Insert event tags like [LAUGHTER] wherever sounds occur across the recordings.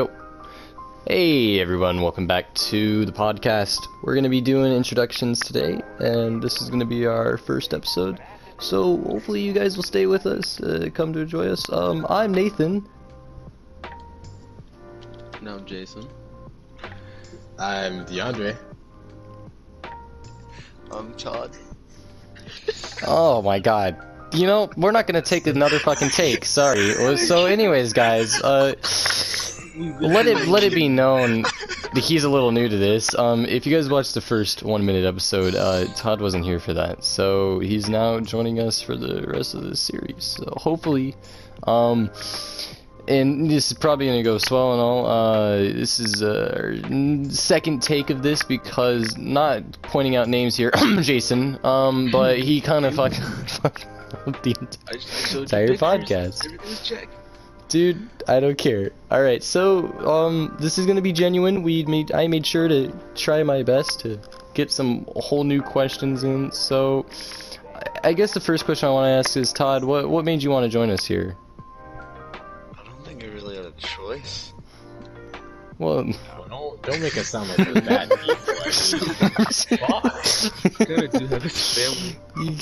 Go. Hey everyone, welcome back to the podcast. We're going to be doing introductions today, and this is going to be our first episode. So hopefully you guys will stay with us, uh, come to enjoy us. Um, I'm Nathan. No, I'm Jason. I'm DeAndre. I'm Todd. Oh my god. You know, we're not going to take another fucking take. Sorry. [LAUGHS] So anyways, guys, uh let it let it [LAUGHS] be known that he's a little new to this. Um, if you guys watched the first one minute episode, uh, Todd wasn't here for that, so he's now joining us for the rest of the series. So hopefully, um, and this is probably gonna go swell and all. Uh, this is uh, our second take of this because not pointing out names here, [CLEARS THROAT] Jason. Um, but he kind of [CLEARS THROAT] [LAUGHS] fucked up the ent- I just showed Entire podcast. Dude, I don't care. All right, so um, this is gonna be genuine. We made I made sure to try my best to get some whole new questions in. So, I- guess the first question I want to ask is Todd, what what made you want to join us here? I don't think I really had a choice. Well, Oh, [LAUGHS] don't don't make us sound like we're bad people. Fuck. Kinda do have a family.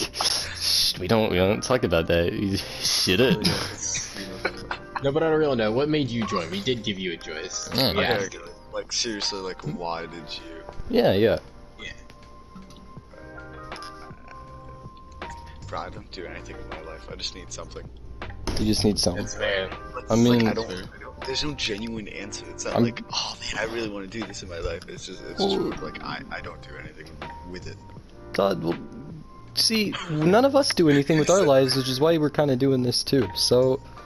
Shh, we don't we don't talk about that. [LAUGHS] Shit it. [LAUGHS] No, but on a real note, what made you join? We did give you a choice. Mm. We Okay, asked- okay, like seriously, like why did you? Yeah, yeah. Bro, I don't do anything in my life. I just need something. You just need something. It's fair. Like, I mean- like, I, don't, I don't. There's no genuine answer. It's not I'm- like, oh man, I really want to do this in my life. It's just, it's true. like I, I don't do anything with it. God, well, see, none of us do anything with our [LAUGHS] lives, which is why we're kind of doing this too. So, I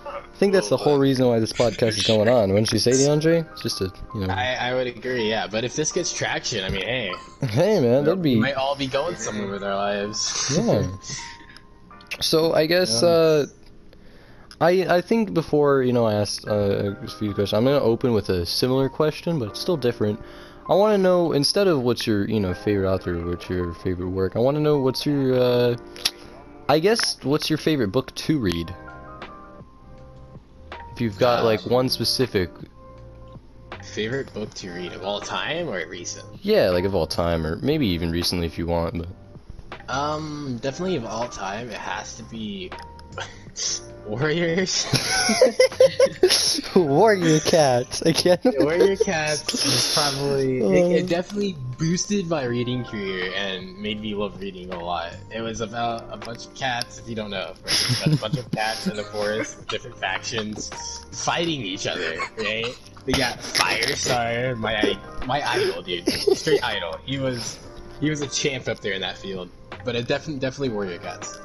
think that's the whole reason why this podcast is going on. Wouldn't you say, DeAndre? It's just a, you know. I, I would agree, yeah. But if this gets traction, I mean, hey, [LAUGHS] Hey, man, that'd we be. might all be going somewhere with our lives. Yeah. [LAUGHS] So I guess Yeah. uh, I I think before you know I asked uh, a few questions, I'm gonna open with a similar question, but it's still different. I want to know instead of what's your you know favorite author, what's your favorite work. I want to know what's your uh, I guess what's your favorite book to read. You've got like one specific, Favorite book to read of all time or recent? yeah, like of all time, or maybe even recently if you want. But Um, definitely of all time, it has to be Warriors. [LAUGHS] Warrior Cats again. Warrior Cats is probably it, it uh. definitely boosted my reading career and made me love reading a lot. It was about a bunch of cats, if you don't know, right? It's about a bunch of cats in the forest, different factions, fighting each other, right? We got Firestar, my my idol, dude, straight idol. He was he was a champ up there in that field. But it definitely definitely Warrior Cats.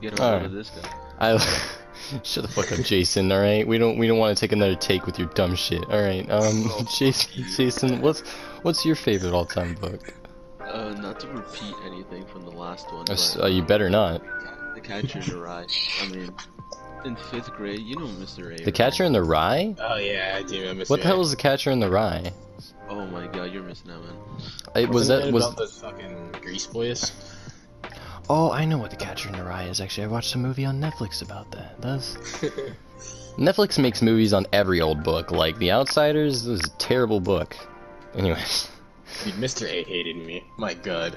Get All on right. of this guy. I [LAUGHS] shut the fuck up, Jason. All right, we don't we don't want to take another take with your dumb shit. All right, um, [LAUGHS] Jason, Jason, what's what's your favorite all time book? Uh, not to repeat anything from the last one, but uh, you better not. The Catcher in the Rye. I mean, in fifth grade, you know Mr. A. The right? Catcher in the Rye. Oh yeah, I do remember. What the hell is the Catcher in the Rye? Oh my god, you're missing out, man. It, was that was? about the fucking Grease Boys? Oh, I know what the Catcher in the Rye is. Actually, I watched a movie on Netflix about that. That's [LAUGHS] Netflix makes movies on every old book. Like The Outsiders was a terrible book. Anyways. Dude, Mr. A hated me. My god.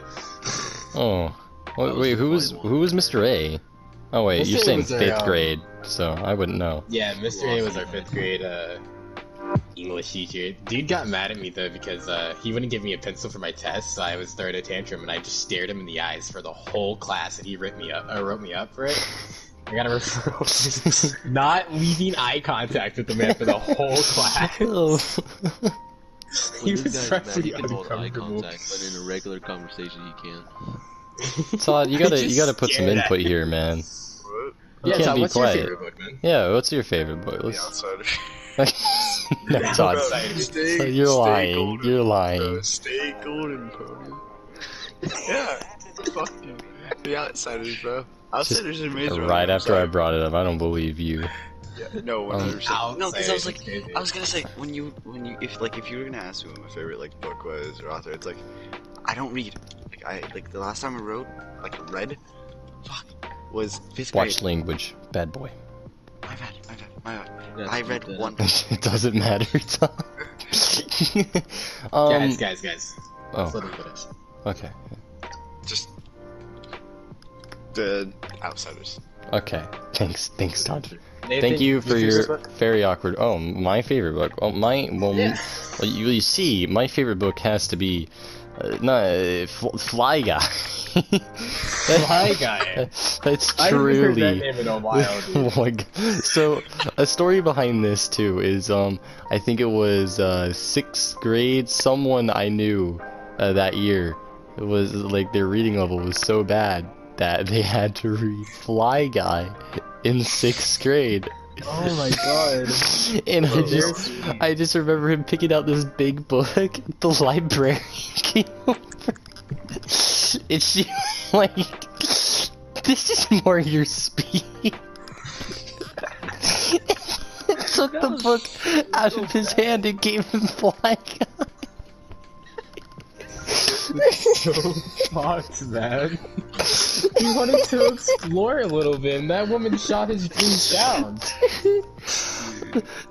Oh. [LAUGHS] Wait, wait who was who was Mr. A? Oh wait, Mr. you're saying was our, fifth um, grade, so I wouldn't know. Yeah, Mr. A was our fifth grade uh, English teacher. Dude got mad at me though because uh, he wouldn't give me a pencil for my test, so I was throwing a tantrum and I just stared him in the eyes for the whole class, and he wrote me up. Uh, wrote me up for it. I got a [LAUGHS] referral. for [LAUGHS] not leaving eye contact with the man for the whole class. [LAUGHS] Oh. he With was this guy's freshly mad, he can hold eye uncomfortable. contact, but in a regular conversation, he can't. Todd, you gotta you gotta put some input here, man. What? You Yeah, can't Todd, be what's quiet. your favorite book, man? Yeah, what's your favorite book? The Let's... outsider. [LAUGHS] [LAUGHS] no, Todd. Stay- So you're lying. golden, You're bro. lying. Stay golden, bro. yeah. Fuck you. The outsiders, bro. Outsiders are amazing. Right I'm after I brought it up, I don't believe you. Yeah, no, Um, hundred percent. No, because I was like, I was gonna say when you when you if like if you were gonna ask me what my favorite like book was or author, it's like I don't read. Like I like the last time I wrote like read, fuck, was fifth grade. Watch language, bad boy. My bad, my bad, my bad. Yeah, I read that. one. [LAUGHS] it doesn't matter. Tom. [LAUGHS] um, guys, guys, guys. Let's oh, let him okay, Just the outsiders. okay. Thanks, thanks, Todd. Nathan, Thank you for your your very awkward. Oh, my favorite book. Oh, my well, Yeah. well you, you see, my favorite book has to be, uh, no, uh, Fl- Fly Guy. [LAUGHS] Fly Guy. That's I haven't heard that truly. name in a while, [LAUGHS] dude. oh my god. So a story behind this too is um I think it was uh sixth grade someone I knew uh, that year it was like their reading level was so bad that they had to read Fly Guy in sixth grade. Oh my god. [LAUGHS] And I Oh, just I just remember him picking out this big book. The librarian [LAUGHS] came over. [LAUGHS] And she [LAUGHS] like, "This is more your speed." [LAUGHS] Took the oh, book out of his hand and gave him Fly Guy. so fucked, man. [LAUGHS] He wanted to explore a little bit, and that woman shot his dreams down.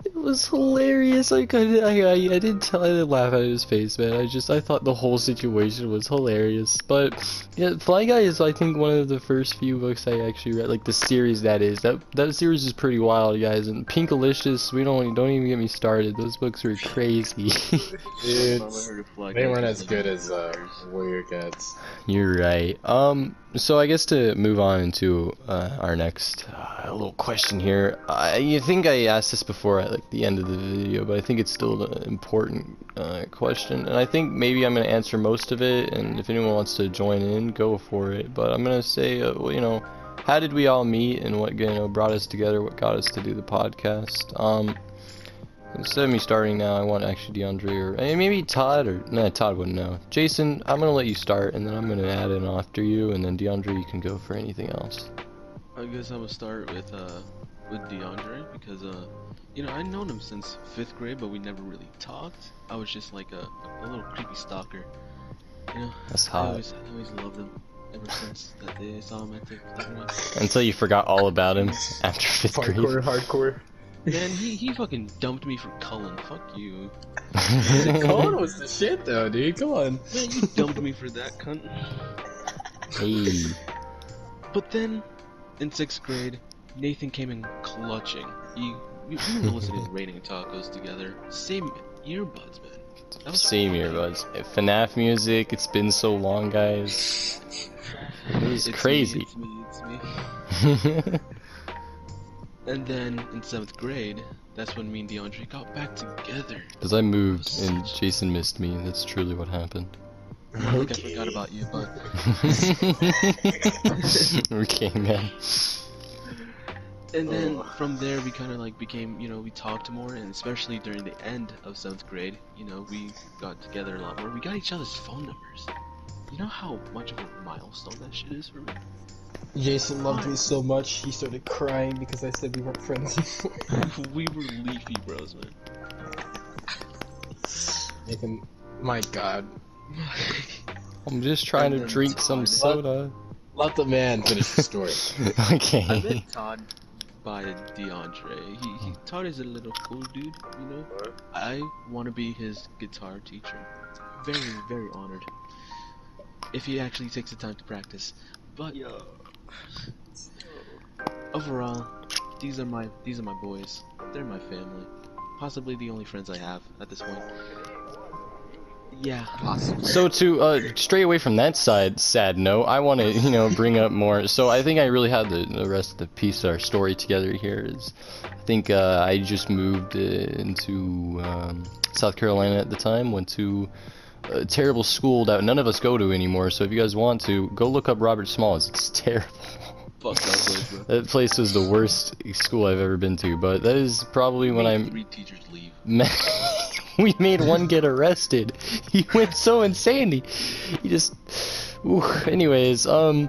It was hilarious. Like I, I, I, I didn't tell. I didn't laugh at his face, man. I just, I thought the whole situation was hilarious. But yeah, Fly Guy is, I think, one of the first few books I actually read. Like the series that is. That that series is pretty wild, guys. And Pinkalicious, we don't, don't even get me started. Those books were crazy. Dude, All I heard of Fly they weren't as good as uh. Warrior Cats. You're right. Um, so I guess to move on into uh, our next uh, little question here, I think I asked this before at like the end of the video, but I think it's still an important uh, question, and I think maybe I'm gonna answer most of it, and if anyone wants to join in, go for it. But I'm gonna say, uh, well, you know, how did we all meet, and what you know brought us together, what got us to do the podcast? Um. Instead of me starting now, I want actually DeAndre or eh, maybe Todd or no, Todd wouldn't know. Jason, I'm gonna let you start, and then I'm gonna add in after you, and then DeAndre, you can go for anything else. I guess I'm gonna start with uh with DeAndre because uh you know I'd known him since fifth grade, but we never really talked. I was just like a, a little creepy stalker. You know, That's I always I always loved him ever since that day I saw him at the playground. Until you forgot all about him after fifth grade. Hardcore, hardcore. Man, he he fucking dumped me for Cullen. Fuck you. [LAUGHS] Cullen was the shit though, dude. Come on. Man, you dumped me for that cunt. hey. But then, in sixth grade, Nathan came in clutching. He, we, we were listening to [LAUGHS] Raining Tacos together. Same earbuds, man. That was Same fucking- earbuds. FNAF music. It's been so long, guys. [LAUGHS] It was It's me, crazy. it's me, it's me. And then in seventh grade, that's when me and DeAndre got back together. Because I moved and Jason missed me. That's truly what happened. I think I forgot about you, but [LAUGHS] okay, man. and then oh. from there we kind of like became, you know, we talked more, and especially during the end of seventh grade, you know, we got together a lot more. We got each other's phone numbers. You know how much of a milestone that shit is for me. Jason loved me so much, he started crying because I said we weren't friends anymore. [LAUGHS] we were leafy bros, man. Nathan, my god. [LAUGHS] I'm just trying to And then drink some Todd. soda. Let the man finish the story. [LAUGHS] okay. I okay. met Todd by DeAndre. He, he Todd is a little cool dude, you know. I want to be his guitar teacher. Very, very honored. If he actually takes the time to practice. But overall, these are my these are my boys. They're my family. Possibly the only friends I have at this point. Yeah. So to uh, stray away from that side, sad note, I want to you know bring up more. So I think I really had the, the rest of the piece of our story together here. Is I think uh, I just moved uh, into um, South Carolina at the time. Went to a terrible school that none of us go to anymore. So if you guys want to, go look up Robert Smalls. It's [LAUGHS] terrible. Fuck that place, bro. That place was the worst school I've ever been to. But that is probably when I'm three teachers leave. [LAUGHS] We made one get arrested. [LAUGHS] He went so insane. He, he just. Ooh. Anyways, um.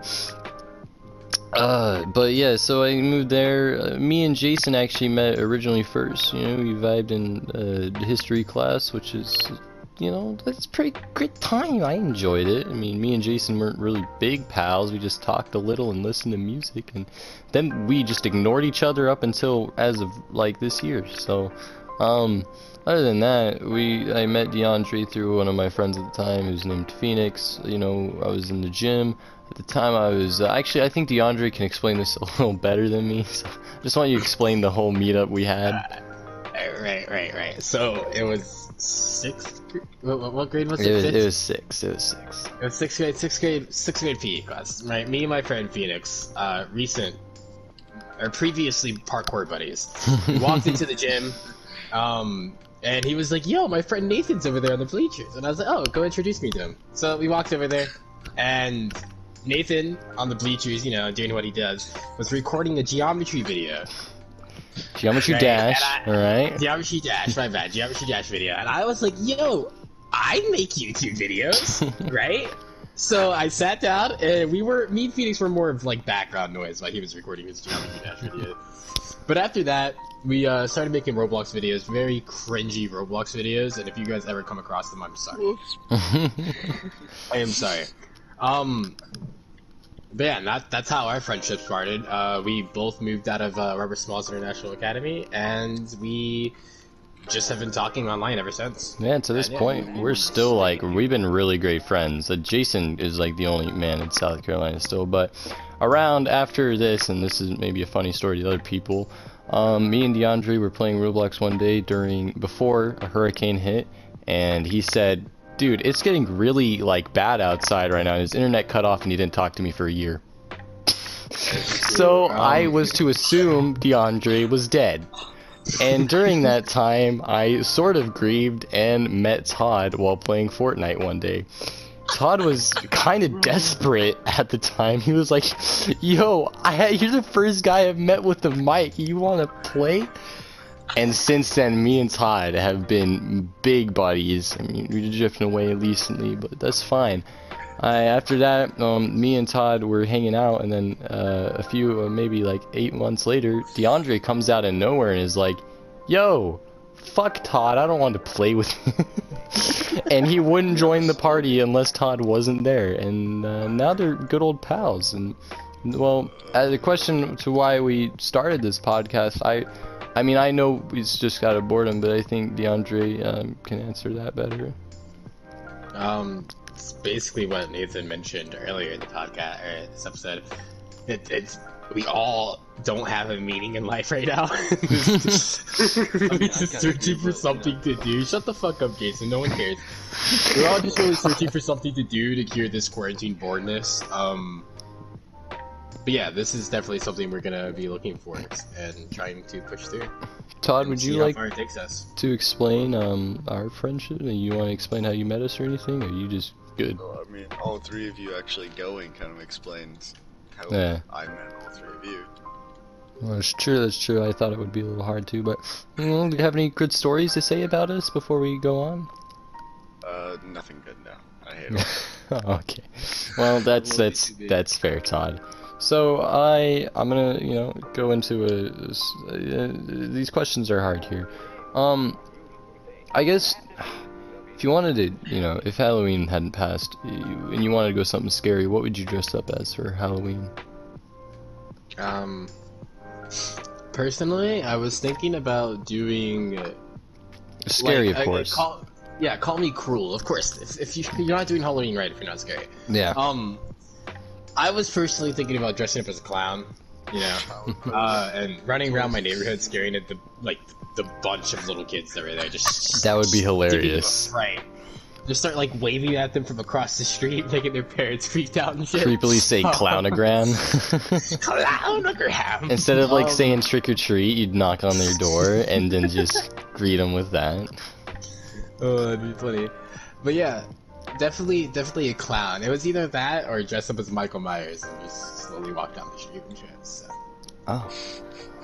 Uh, but yeah, so I moved there. Uh, me and Jason actually met originally first. You know, we vibed in uh, history class, which is you know, it's pretty great time. I enjoyed it. I mean, me and Jason weren't really big pals. We just talked a little and listened to music, and then we just ignored each other up until as of like this year. So, um, other than that, we I met DeAndre through one of my friends at the time, who's named Phoenix. You know, I was in the gym at the time. I was uh, actually I think DeAndre can explain this [LAUGHS] a little better than me. So, I just want you to explain the whole meetup we had. Right, right, right. So it was sixth. what- what grade was It it? was, it was six. It was six. It was sixth grade, sixth grade, sixth grade PE class. Right, me and my friend Phoenix, uh, recent or previously parkour buddies, [LAUGHS] walked into the gym, um, and he was like, "Yo, my friend Nathan's over there on the bleachers," and I was like, "Oh, go introduce me to him." So we walked over there, and Nathan on the bleachers, you know, doing what he does, was recording a geometry video. Geometry Right, Dash. All right. Geometry Dash, my bad, Geometry Dash video, and I was like, "Yo, I make YouTube videos, [LAUGHS] right?" So I sat down, and we were me and Phoenix were more of like background noise while he was recording his Geometry Dash video. But after that, we uh, started making Roblox videos, very cringy Roblox videos, and if you guys ever come across them, I'm sorry. [LAUGHS] I am sorry. Um, but yeah, that, that's how our friendship started. Uh, we both moved out of uh, Robert Smalls International Academy, and we just have been talking online ever since. Yeah, to this Yeah. point, we're still like we've been really great friends. Uh, Jason is like the only man in South Carolina still, but around after this, and this is maybe a funny story to other people. Um, me and DeAndre were playing Roblox one day during before a hurricane hit, and he said, "Dude, it's getting really like bad outside right now." His internet cut off, and he didn't talk to me for a year. [LAUGHS] so I um, was to assume DeAndre was dead. And during that [LAUGHS] time, I sort of grieved and met Todd while playing Fortnite one day. Todd was kind of desperate at the time. He was like, "Yo, I, you're the first guy I've met with the mic. You want to play?" And since then, me and Todd have been big buddies. I mean, we're drifting away recently, but that's fine. I, after that, um, me and Todd were hanging out, and then uh, a few, uh, maybe like eight months later, DeAndre comes out of nowhere and is like, "Yo, fuck Todd, I don't want to play with [LAUGHS] you." and he wouldn't join the party unless Todd wasn't there, and uh, now they're good old pals. And well, as a question to why we started this podcast, I, I mean, I know it's just out of boredom, but I think DeAndre um, can answer that better. Um, it's basically what Nathan mentioned earlier in the podcast or this episode. It, it's we all don't have a meaning in life right now. [LAUGHS] We're just searching for something to do. Shut the fuck up, Jason. No one cares. [LAUGHS] We're all just really searching for something to do to cure this quarantine boredness. Um, but yeah, this is definitely something we're gonna be looking for and trying to push through. Todd, and would you like it takes us? to explain um, our friendship? And You want to explain how you met us or anything? Or you just good? Well, I mean, all three of you actually going kind of explains how Yeah. I met all three of you. Well, that's true. That's true. I thought it would be a little hard too, but you know, do you have any good stories to say about us before we go on? Uh, nothing good now. I hate [LAUGHS] it. Okay. Well, [LAUGHS] that's that's that's fair, Todd. So I I'm gonna you know go into a, s- uh, these questions are hard here. Um, I guess if you wanted to you know if Halloween hadn't passed you, and you wanted to go something scary, what would you dress up as for Halloween? Um, personally, I was thinking about doing uh, Scary, like, of course. call, yeah, call me cruel, of course. If, if you, you're not doing Halloween right, if you're not scary. yeah. Um, I was personally thinking about dressing up as a clown, you [LAUGHS] know, uh, and running around my neighborhood, scaring at the like the bunch of little kids that were there. Just [LAUGHS] That would be giving them a hilarious. fright. Just start like waving at them from across the street, [LAUGHS] making their parents freaked out and shit. Creepily say clownogram. Clownogram. Instead of like Um, saying trick or treat, you'd knock on their door and then just greet them with that. Oh, that'd be funny. But yeah, definitely, definitely a clown. It was either that or dress up as Michael Myers and just slowly walk down the street and shit. So. Oh.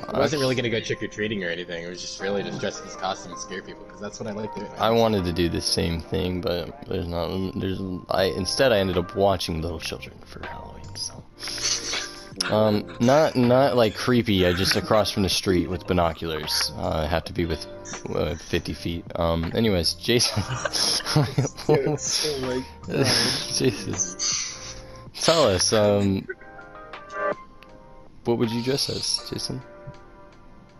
I wasn't really gonna go trick or treating or anything. It was just really just dress in his costume and scare people because that's what I like doing. I wanted to do the same thing, but there's not. There's. I instead I ended up watching Little Children for Halloween. So Um, not not like creepy. I just across from the street with binoculars. Uh, have to be with uh, 50 feet. Um, anyways, Jason. oh [LAUGHS] my [LAUGHS] Jesus. Tell us. Um, what would you dress as, Jason?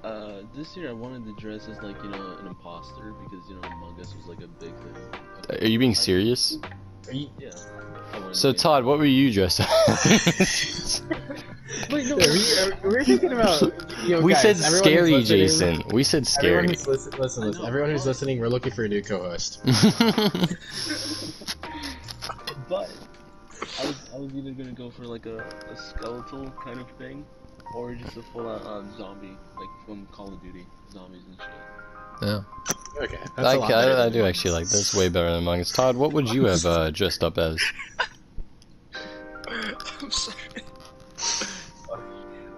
Uh, this year I wanted to dress as like you know an imposter because you know Among Us was like a big thing. Are you being serious? Are you, Yeah. So to Todd, what were you dressed as? [LAUGHS] wait, no, we, we're thinking about. You know, we guys, said everyone who's scary, Jason. We said Everyone scary. who's listen, listen, listen. Everyone who's listening, we're looking for a new co-host. [LAUGHS] But I was I was either gonna go for like a, a skeletal kind of thing, or just a full out um, zombie like from Call of Duty zombies and shit. yeah. Okay, that's I, a lot I, I do actually like this way better than Among Us. Todd, what would you have uh, dressed up as? [LAUGHS] I'm sorry.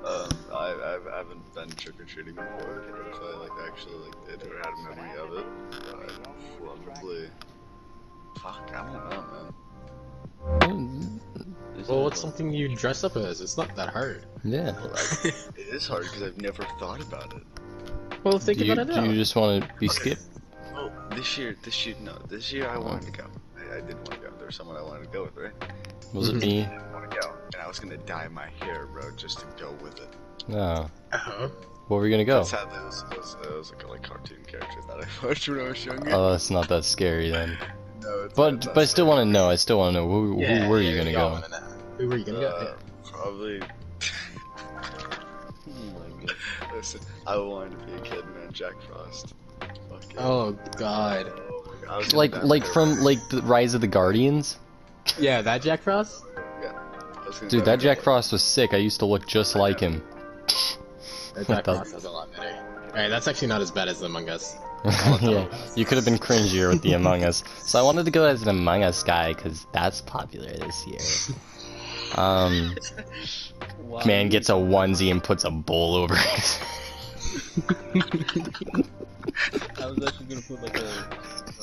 Um, I, I, I haven't been trick or treating before, but if I like actually like did or had a memory of it, I'd probably. Fuck, I don't know, man. Well, what's uh, something you dress up as? It's not that hard. Yeah. Well, I, [LAUGHS] it is hard because I've never thought about it. Well, think do you, about it do now. you just want to be Skip? Oh, this year, this year, no, this year I wanted to go. I, I did want to go. There was someone I wanted to go with, right? Was it Mhm. me? I didn't want to go, and I was gonna dye my hair, bro, just to go with it. No. Uh-huh. Where were we gonna go? But sadly, it was, it was, it was like a like cartoon character that I watched when I was younger. Oh, that's not that scary then. [LAUGHS] no, it's But not but I still want to know. I still want to know who, Yeah, who were you gonna go? Who were you gonna Uh, go? probably. [LAUGHS] Oh my [LAUGHS] god. Listen, I wanted to be a kid, man. Jack Frost. Fuck yeah. Oh God. Oh God, I was gonna Like like from like the Rise of the Guardians. Yeah, that Jack Frost. I was gonna Dude, dye that Jack Frost was sick. I used to look just like him. That Jack Frost is a lot better. Alright, that's actually not as bad as Among Us. [LAUGHS] yeah, you could have been cringier with the Among Us. So I wanted to go as an Among Us guy because that's popular this year. [LAUGHS] Um, Wow. man gets a onesie and puts a bowl over his. [LAUGHS] I was actually gonna put like a,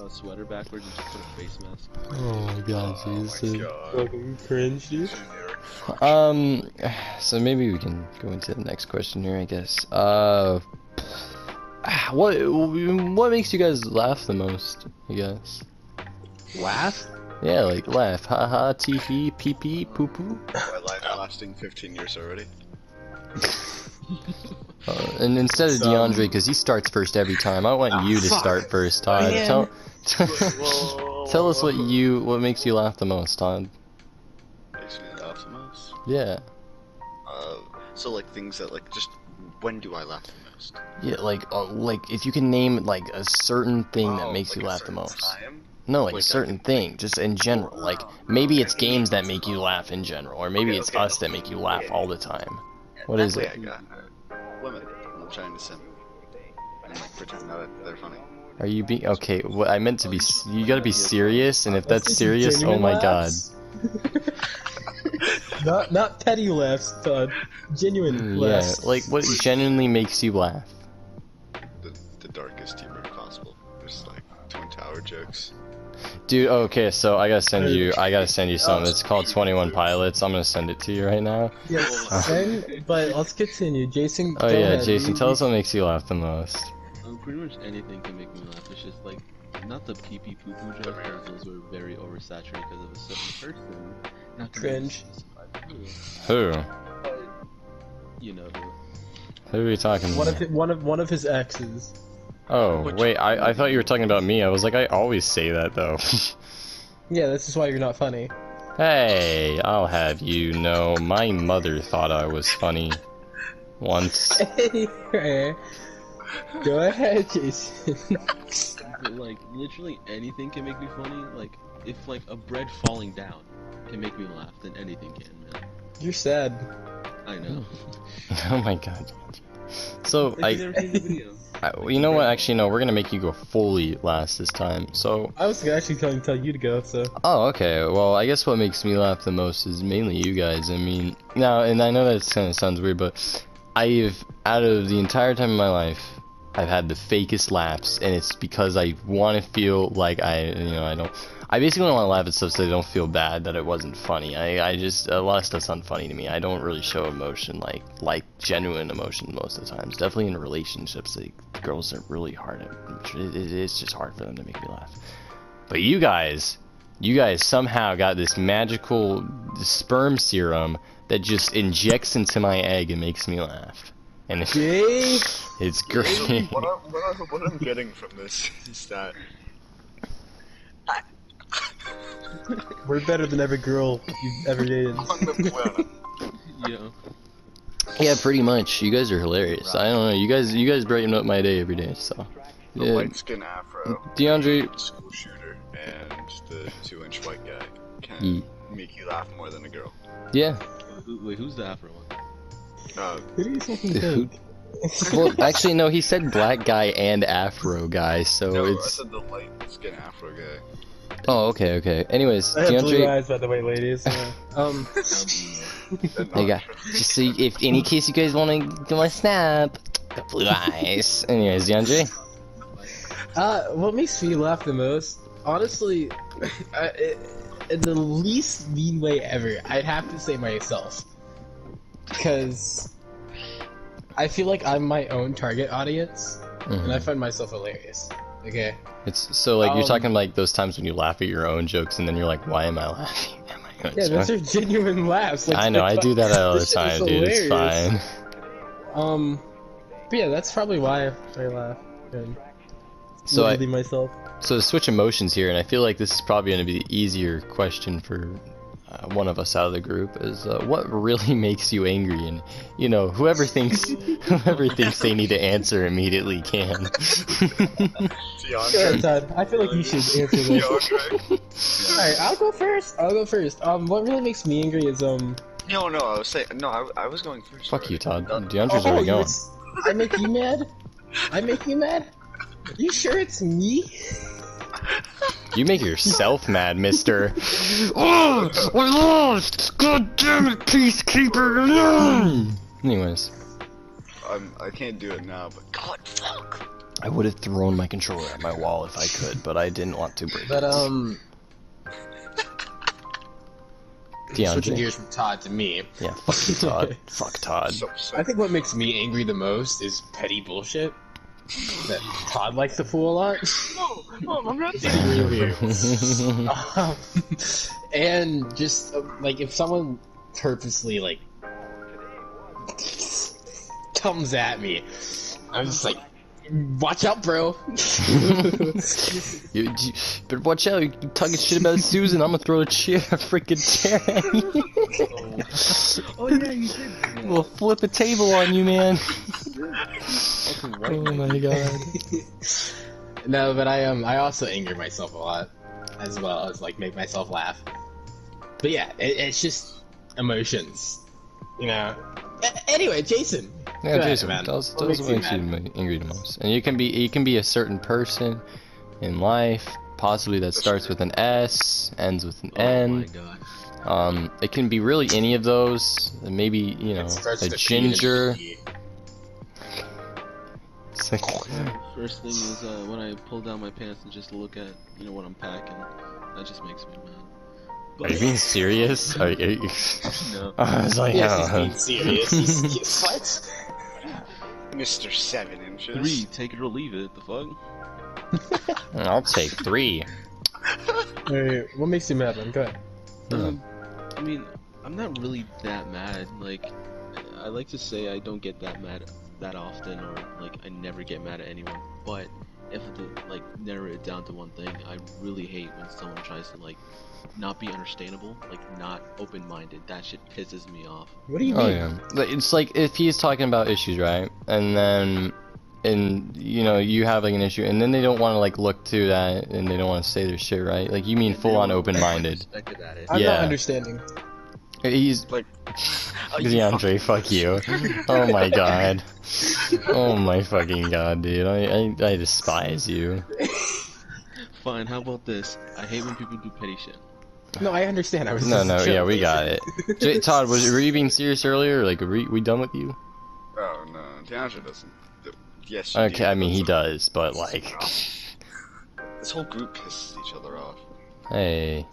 a sweater backwards and just put a face mask. Oh my god, Oh my god. cringe, dude. Um, so maybe we can go into the next question here, I guess. Uh, [SIGHS] what what makes you guys laugh the most? I guess. Laugh? Yeah, like laugh, ha ha, tee hee, pee pee, poo poo. My life lasting 15 years already. [LAUGHS] Uh, and instead of So- DeAndre, because he starts first every time, I want Ah, you to fuck. start first, Todd. Man. Tell, Whoa. [LAUGHS] tell us what you what makes you laugh the most, Todd. Makes me laugh the most. Yeah, Uh, so like things that like just when do I laugh the most? yeah, like uh, like if you can name like a certain thing that Oh, makes like you a laugh the most. time? No, like Like a a- certain thing, just in general. Like maybe it's games that make you laugh in general, or maybe Okay, it's okay. us that make you laugh all the time. What is Wait, it? I got uh, women. I'm trying to sim. And like pretend that they're funny. Are you being okay? What I meant to be, you gotta be serious, and if that's serious, oh my god. [LAUGHS] not not petty laughs, Todd. Genuine hmm, laughs. Yeah, like what genuinely makes you laugh? The, the darkest humor possible. There's like Twin Tower jokes. Dude, okay, so I gotta send you. I gotta send you something. It's called [LAUGHS] Twenty One Pilots. I'm gonna send it to you right now. Yes, and, but let's continue. Jason. Oh yeah, ahead. Jason, tell us what makes you laugh the most. Um, pretty much anything can make me laugh. It's just like not the pee pee poo poo jokes because those were very oversaturated because of a certain person. Not Cringe. Who? You know. who. Who are we talking One of about? one of one of his exes. Oh Which- wait, I I thought you were talking about me. I was like, I always say that though. [LAUGHS] Yeah, this is why you're not funny. hey, I'll have you know, my mother thought I was funny once. [LAUGHS] Hey, Go ahead, Jason. But like literally anything can make me funny. Like if like a bread falling down can make me laugh, then anything can, man. You're sad. I know. [LAUGHS] oh my god. So If I, you never seen the video. I, you know what? Actually, no. We're gonna make you go fully last this time. So I was actually going to tell you to go, so. Oh, okay. Well, I guess what makes me laugh the most is mainly you guys. I mean, now, and I know that kind of sounds weird, but I've, out of the entire time of my life, I've had the fakest laughs, and it's because I want to feel like I, you know, I don't, I basically want to laugh at stuff so they don't feel bad that it wasn't funny. I, I just a lot of stuff's unfunny to me. I don't really show emotion like like genuine emotion most of the times. Definitely in relationships, like girls are really hard. At, it, it- it's just hard for them to make me laugh. But you guys, you guys somehow got this magical sperm serum that just injects into my egg and makes me laugh. And [LAUGHS] it's, it's great. What, I, what, I, what I'm getting from this is that We're better than every girl you've ever dated. [LAUGHS] on the planet, Yeah. Yeah, pretty much. You guys are hilarious. I don't know. You guys, you guys brighten up my day every day. So, the yeah. light skin afro, DeAndre, school shooter, and the two inch white guy can Ye- make you laugh more than a girl. yeah. Wait, who's the Afro one? Uh, Who do you fucking Who- think? Well, actually, no. He said black guy and Afro guy. So no, I it's. said the light skin afro guy. Oh, okay, okay. Anyways, I have blue eyes, by the way, ladies. [LAUGHS] Yeah. Um, And There you go. Just so, you- if any case you guys want to do my snap, got blue eyes. [LAUGHS] Anyways, DeAndre. Uh, what makes me laugh the most, honestly, [LAUGHS] I, it, in the least mean way ever, I'd have to say myself, because I feel like I'm my own target audience, Mhm. and I find myself hilarious. Okay. It's so like you're Um, talking like those times when you laugh at your own jokes and then you're like, why am I [LAUGHS] laughing? Yeah, those are genuine laughs. Like, I know, I do that all the [LAUGHS] this shit is time, dude. It's fine. [LAUGHS] Um, but yeah, that's probably why I laugh. And So I, myself. so to switch emotions here, and I feel like this is probably going to be the easier question for uh, one of us out of the group is uh, what really [LAUGHS] makes you angry, and you know whoever thinks [LAUGHS] whoever thinks they need to answer immediately can. Go [LAUGHS] DeAndre. Todd. I feel like you should answer this. Alright, I'll go first. I'll go first. Um, what really makes me angry is um. No, no, I was saying no. I, I was going first. Fuck you, already. Todd. DeAndre's oh, already you going. was- I make you mad. I make you mad. You sure it's me? You make yourself mad, Mister. oh, we lost! God damn it, peacekeeper! No! Anyways, I'm, I can't do it now, but God, fuck. I would have thrown my controller at my wall if I could, but I didn't want to break But it. um, [LAUGHS] switching gears from Todd to me. Yeah, fuck you, Todd. [LAUGHS] fuck Todd. So sick. I think what makes me angry the most is petty bullshit. That Todd likes to fool a lot. No, no, I'm not [LAUGHS] Um, and just uh, like if someone purposely like comes at me, I'm just like, watch out, bro. [LAUGHS] you, you, but watch out, You're talking shit about Susan, I'm gonna throw a chair, a freaking chair at you. Oh yeah, you did. we'll flip a table on you, man. Oh my god. [LAUGHS] no, but I um I also anger myself a lot, as well as like make myself laugh. But yeah, it, it's just emotions, you know. A- anyway, Jason. Yeah, Go Jason, man. tell us, What tell us makes what you makes you mad? angry the most. And you can be, you can be a certain person in life, possibly that starts with an S, ends with an Oh my N. god. Um, it can be really any of those. Maybe you know, a with P and a ginger. Like, [LAUGHS] First thing is uh, when I pull down my pants and just look at you know what I'm packing. That just makes me mad. Are you being serious? Are you, are you... [LAUGHS] No. [LAUGHS] I was like, Yes, oh, he's being serious. He's, he's, [LAUGHS] what? Mr. Seven Inches. Three, take it or leave it. The fuck? I'll take three. Wait, what makes you mad, man? Go ahead. Um, I mean, I'm not really that mad. Like, I like to say I don't get that mad that often, or like I never get mad at anyone. But if to like narrow it down to one thing, I really hate when someone tries to like not be understandable, like not open-minded. That shit pisses me off. What do you Oh mean? yeah, it's like if he's talking about issues, right? And then, and you know, you have like an issue, and then they don't want to like look to that, and they don't want to say their shit, right? Like you mean full on open minded. Respected [LAUGHS] at it. I'm Yeah. not understanding. He's Like, [LAUGHS] DeAndre, fuck you. Oh my god. Oh my fucking god, dude. I I, I despise you. Fine. How about this? I hate when people do petty shit. No, I understand. I was No, just no, yeah, we got it. J- Todd, was were you being [LAUGHS] serious earlier? Like, are we, we done with you? oh no, DeAndre doesn't. Yes. you Okay, do, I mean he does, but like, This whole group pisses each other off. Hey.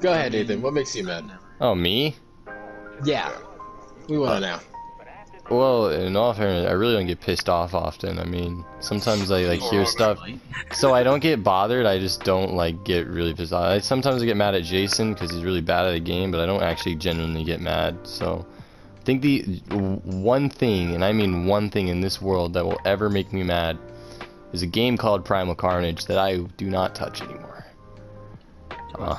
Go ahead, Nathan. What makes you mad? Now? Oh, me? Yeah. We want to uh, know. Well, in all fairness, I really don't get pissed off often. I mean, sometimes I like hear stuff, so I don't get bothered. I just don't like get really pissed off. I, sometimes I get mad at Jason because he's really bad at a game, but I don't actually genuinely get mad. So, I think the one thing, and I mean one thing in this world that will ever make me mad, is a game called Primal Carnage that I do not touch anymore. Uh,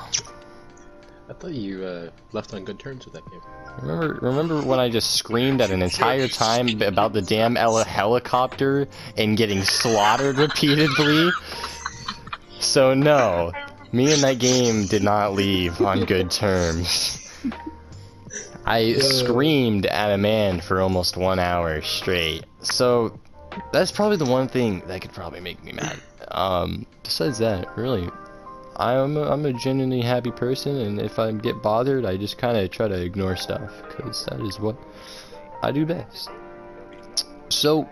I thought you uh, left on good terms with that game. Remember, remember when I just screamed at an entire time about the damn heli- helicopter and getting slaughtered repeatedly? So no, me and that game did not leave on good terms. I screamed at a man for almost one hour straight. So that's probably the one thing that could probably make me mad. Um, besides that, really, I'm a, I'm a genuinely happy person, and if I get bothered, I just kind of try to ignore stuff, because that is what I do best. So,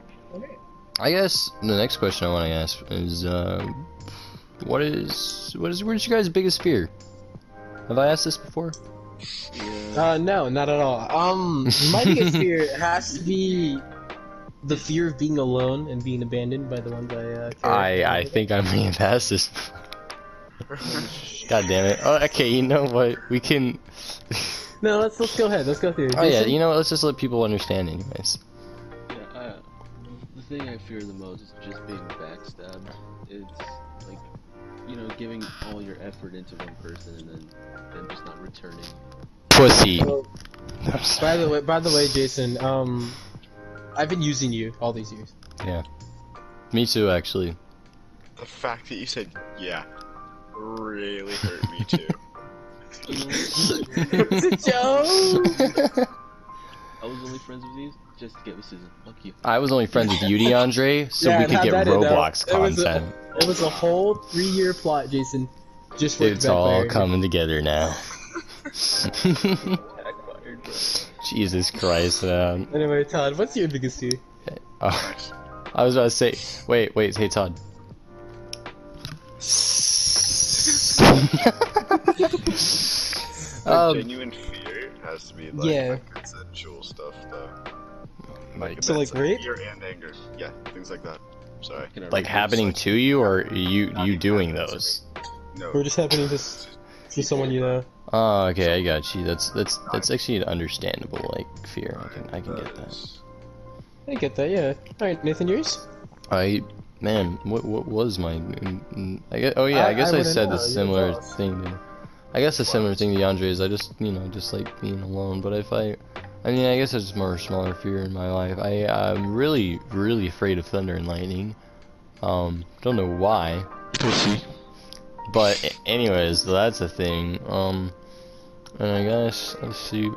I guess the next question I want to ask is, um, what is what is what is your guys' biggest fear? Have I asked this before? Uh, no, not at all. Um, my biggest fear [LAUGHS] has to be the fear of being alone and being abandoned by the ones I uh, care I about. I think I may have asked this. [LAUGHS] God damn it! Oh, okay, you know what? We can. [LAUGHS] No, let's let's go ahead. Let's go through. Oh yeah, you know what? Let's just let people understand, anyways. Yeah, uh, the thing I fear the most is just being backstabbed. It's like, you know, giving all your effort into one person and then then just not returning. Pussy. Well, [LAUGHS] by the way, by the way, Jason, um, I've been using you all these years. Yeah. Me too, actually. The fact that you said yeah really hurt me too. [LAUGHS] it's a joke. I was only friends with these just to get with Susan. Fuck you. I was only friends with you, DeAndre, so Yeah, we could get that ended up, Roblox it was a- content. It was a whole three-year plot, Jason. Just for It's the all backfire. coming together now. Backfired, [LAUGHS] bro. [LAUGHS] Jesus Christ, man. Anyway, Todd, what's your biggest fear? Oh, I was about to say, wait, wait, hey Todd. My um, genuine fear has to be like Yeah. like consensual stuff though. like, So, like, rape? Fear and anger. Yeah, things like that. Sorry. Can I like happening to you, or you you doing those? No. Or just happening to to someone you know? Oh, okay, I got you. That's that's that's actually an understandable like fear. I can I can get that. I get that, yeah. Alright, Nathan, yours? I man, what what was my? I guess, oh yeah, I, I- guess I I, said know, the similar thing. To, I guess a similar thing to Andre is I just you know just like being alone. But if I, I mean I guess it's more smaller fear in my life. I I'm really really afraid of thunder and lightning. Um, don't know why. But anyways, that's a thing. Um, and I guess let's see.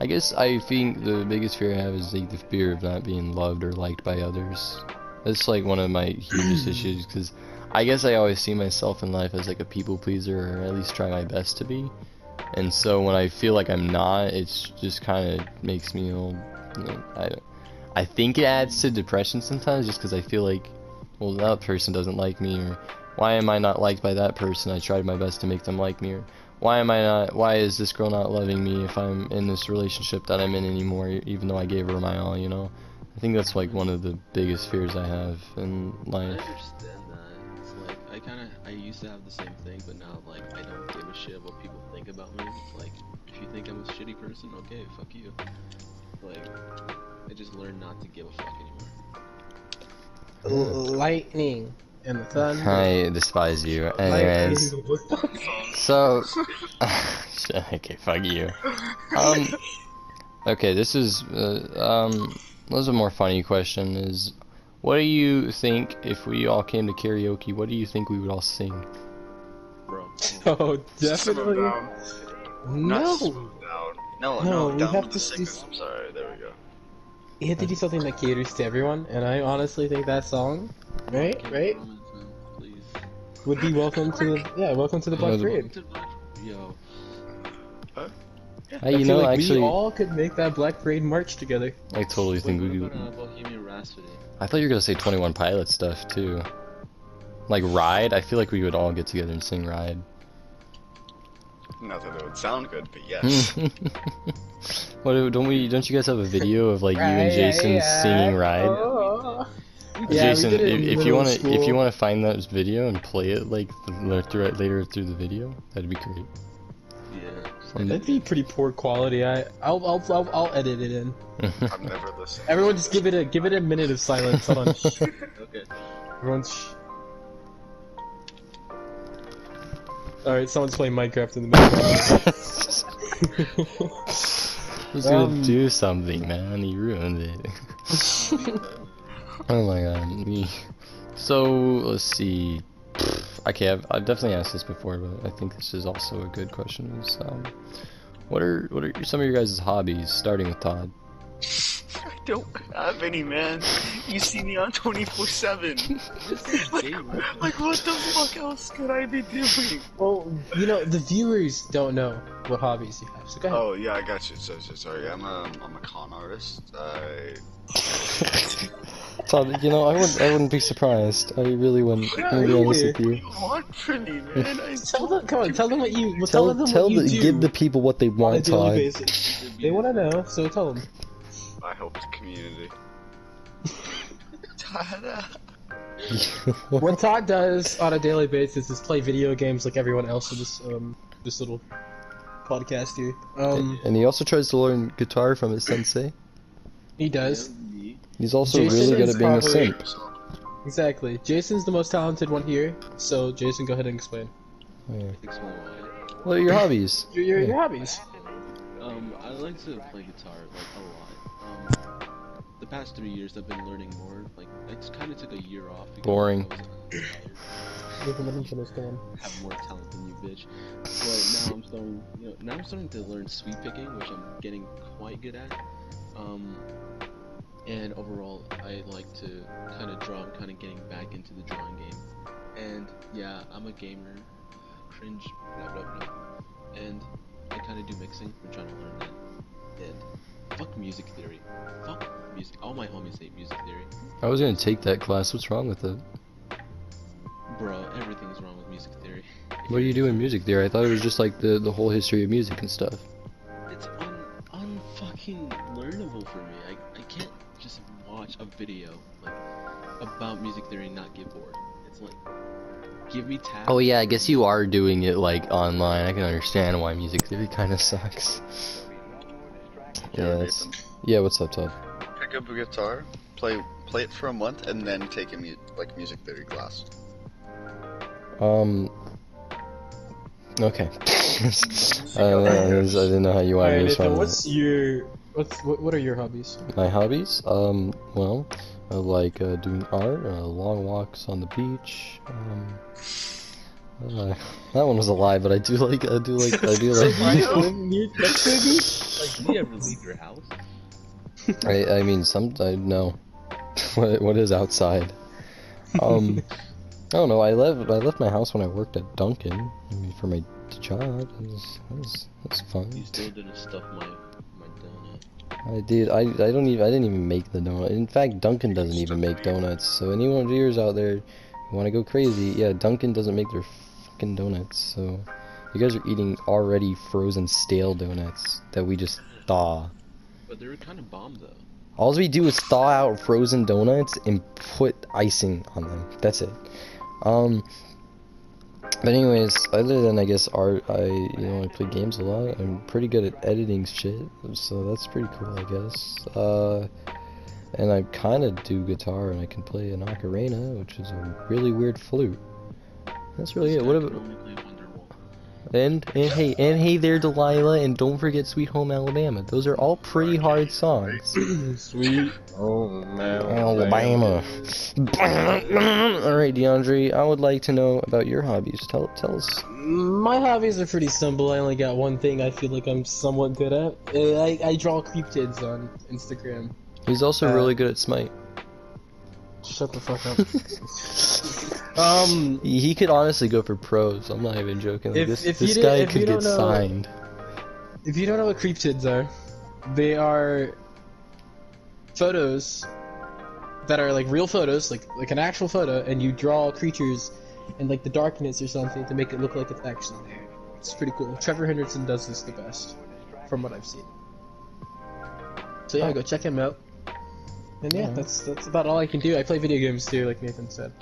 I guess I think the biggest fear I have is like the fear of not being loved or liked by others. That's like one of my hugest issues because I guess I always see myself in life as like a people pleaser or at least try my best to be. And so when I feel like I'm not, it's just kind of makes me all. You know, I. I think it adds to depression sometimes just because I feel like, well, that person doesn't like me or why am I not liked by that person? I tried my best to make them like me or why am I not why is this girl not loving me if I'm in this relationship that I'm in anymore even though I gave her my all, you know? I think that's like one of the biggest fears I have in life. I life. understand that. It's like I kind of I used to have the same thing, but now like I don't give a shit what people think about me. Like if you think I'm a shitty person, okay, fuck you. Like I just learned not to give a fuck anymore. Lightning and the thunder. I despise you. Anyways, so [LAUGHS] okay, fuck you. Um, okay, this is uh, um, this is a more funny question. Is what do you think if we all came to karaoke? What do you think we would all sing? Bro. [LAUGHS] oh, definitely. down. No. down. No, No, no, we have to the do. I'm sorry. There we go. You have to do something that caters to everyone, and I honestly think that song, right, right, comments, man, Please. would be welcome to the yeah, welcome to the Black the- Parade. Yo, Hey, I you feel know, like actually, we all could make that Black Parade march together. I totally think what we. could- uh, Bohemian Rhapsody? I thought you were gonna say Twenty One Pilot stuff too. Like Ride, I feel like we would all get together and sing Ride. Not that it would sound good, but yes. [LAUGHS] what do- don't we? Don't you guys have a video of like you and Jason singing "Ride"? Oh. Yeah, we Jason, did it if, in if you want to, if you want to find that video and play it like th- through later through the video, that'd be great. Yeah. And- That'd be pretty poor quality. I, I'll, I'll, I'll, I'll edit it in. I've never listened. Everyone, just give it a, give it a minute of silence. Hold on. [LAUGHS] Shh. Okay. Everyone, shh. All right, someone's playing Minecraft in the background. He's gonna Um, do something, man. He ruined it. [LAUGHS] oh my god. [LAUGHS] So let's see. Okay, I've, I've definitely asked this before, but I think this is also a good question. Is um, what are what are some of your guys' hobbies? Starting with Todd. I don't have any, man. You see me on 24 7. [LAUGHS] like, like, what the fuck else could I be doing? well, you know, the viewers don't know what hobbies you have. So go ahead. Oh, yeah, I got you. So, so sorry. I'm a, I'm a con artist. I. [LAUGHS] Todd, you know, I wouldn't I wouldn't be surprised. I really wouldn't. I'm gonna be honest with What do you. you want me, man? Tell them, come on, tell them what you, well, tell, Tell them tell what you do give the people what they on a want, daily Todd. basis. They want to know, so tell them. I help the community. Ta-da. [LAUGHS] What Todd does on a daily basis is play video games like everyone else in this um this little podcast here. Um, and he also tries to learn guitar from his sensei. he does He's also Jason really good is at being a probably- simp. exactly. Jason's the most talented one here, so Jason, go ahead and explain. Yeah. Explain why. What are your hobbies? [LAUGHS] Your your, your hobbies. Um, I like to play guitar like a lot. Um, the past three years I've been learning more. Like I just kind of took a year off. because Boring. I was, have more talent than you, bitch. But now I'm starting, you know, now I'm starting to learn sweep picking, which I'm getting quite good at. Um, and overall, I like to kind of draw. I'm kind of getting back into the drawing game. And yeah, I'm a gamer. Cringe, blah blah blah. And I kind of do mixing. I'm trying to learn that. And fuck music theory. Fuck music. All my homies hate music theory. I was gonna take that class. What's wrong with it? Bro, everything's wrong with music theory. [LAUGHS] What do you do in music theory? I thought it was just like the the whole history of music and stuff. It's un unfucking learnable for me. Video like about music theory and not get bored. It's like give me tabs. Oh yeah, I guess you are doing it like online. I can understand why music theory kind of sucks. Yeah, yeah. What's up, Todd? Pick up a guitar, play play it for a month, and then take a mu- like music theory class. Um. Okay. [LAUGHS] [LAUGHS] uh, I didn't know how you wanted Alright, to Nathan, respond. what's your what's what, what are your hobbies? My hobbies? Um. Well, I like uh, doing art, uh, long walks on the beach. Um. Uh, [LAUGHS] that one was a lie, but I do like I do like I do [LAUGHS] like [LAUGHS] Like, do you ever leave your house? I I mean some I know what what is outside. Um I don't know. I left I left my house when I worked at Dunkin'. I mean for my job. It was it was, it was fun. You still didn't stuff my my donut. I did. I I don't even I didn't even make the donut. In fact, Dunkin' doesn't even make donuts. So anyone viewers out there want to go crazy, yeah, Dunkin' doesn't make their fucking donuts. So you guys are eating already frozen stale donuts that we just thaw. But they were kind of bomb though. All we do is thaw out frozen donuts and put icing on them. That's it. Um. But anyways, other than I guess art, I you know I play games a lot. I'm pretty good at editing shit, so that's pretty cool, I guess. Uh, and I kind of do guitar, and I can play an ocarina, which is a really weird flute. That's really it. What about and and hey and hey there, Delilah, and don't forget Sweet Home Alabama. Those are all pretty hard songs. [CLEARS THROAT] Sweet. Oh man. Alabama. Alright, [CLEARS THROAT] DeAndre, I would like to know about your hobbies. Tell tell us. My hobbies are pretty simple. I only got one thing I feel like I'm somewhat good at. Uh, I, I draw creep kids on Instagram. He's also Uh, really good at Smite. Shut the fuck up. [LAUGHS] um, He, could honestly go for pros. I'm not even joking. Like, If- this if this guy could get know- signed. if you don't know what creep kids are, they are photos that are like real photos, like like an actual photo, and you draw creatures in like the darkness or something to make it look like it's actually there. It's pretty cool. Trevor Henderson does this the best, from what I've seen. So yeah, go check him out. And yeah, Yeah. that's that's about all I can do. I play video games too, like Nathan said.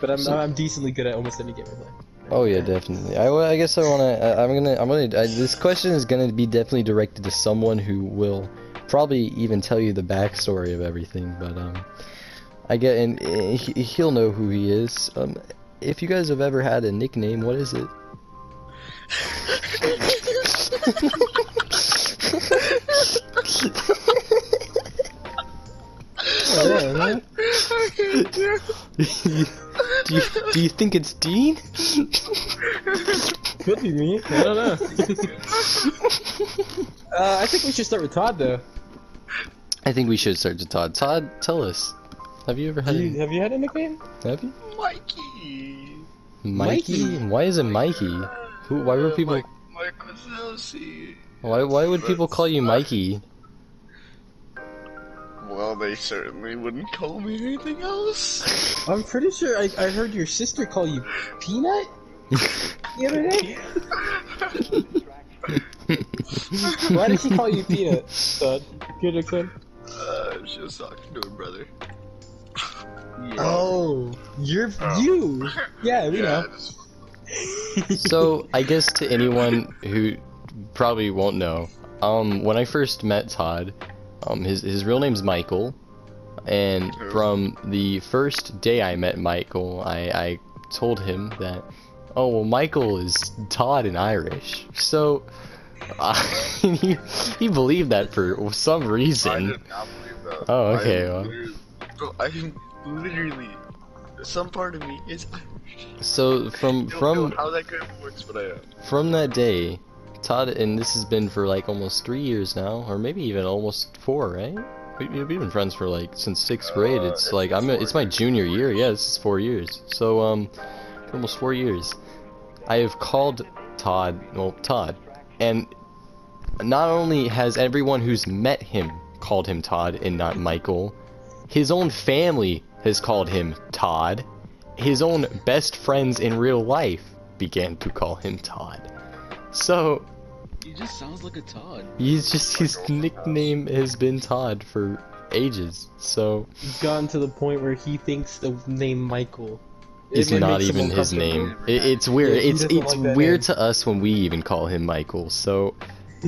But I'm So- I'm decently good at almost any game I play. Oh yeah, definitely. I, well, I guess I wanna. I, I'm gonna. I'm gonna. I, this question is gonna be definitely directed to someone who will probably even tell you the backstory of everything. But um, I get and uh, he, he'll know who he is. Um, if you guys have ever had a nickname, what is it? [LAUGHS] [LAUGHS] [LAUGHS] do you do you think it's Dean? Could be me. I don't know. [LAUGHS] uh, I think we should start with Todd though. I think we should start with Todd. Todd, tell us. Have you ever had? Do you, A, have you had a nickname? have you? Mikey. Mikey? Mikey. Why is it Mikey? Who? Why were people? Mike, Mike Wazowski. Why? Why would people call you Mikey? Well, they certainly wouldn't call me anything else. [LAUGHS] I'm pretty sure I, I heard your sister call you Peanut the other day. [LAUGHS] Why did she call you Peanut, Todd? Good explain. Uh, she was talking to her brother. [LAUGHS] Oh, you're Oh. you. Yeah, we yeah, know. So I guess to anyone who probably won't know, um, when I first met Todd, um, his his real name's Michael, and from the first day I met Michael, I I told him that, oh well, Michael is Todd in Irish, [LAUGHS] so. Uh, [LAUGHS] he, he believed that for some I reason. did not believe that. Oh, okay, well. literally- I literally. Some part of me is Irish. So from from how that kind of works, but I am. from that day, Todd, and this has been for like almost three years now, or maybe even almost four, right? We- We've been friends for like since sixth grade. Uh, It's it's like I'm. four It's my junior year. Yeah, this is four years. So um, almost four years. I have called Todd. Well, Todd, and not only has everyone who's met him called him Todd and not Michael, his own family has called him Todd. His own best friends in real life began to call him Todd. So He just sounds like a Todd. he's just his nickname has been Todd for ages. So He's gotten to the point where he thinks the name Michael Is it- it not even his name. It, it's weird. Yeah, it's it's like weird name. to us when we even call him Michael. So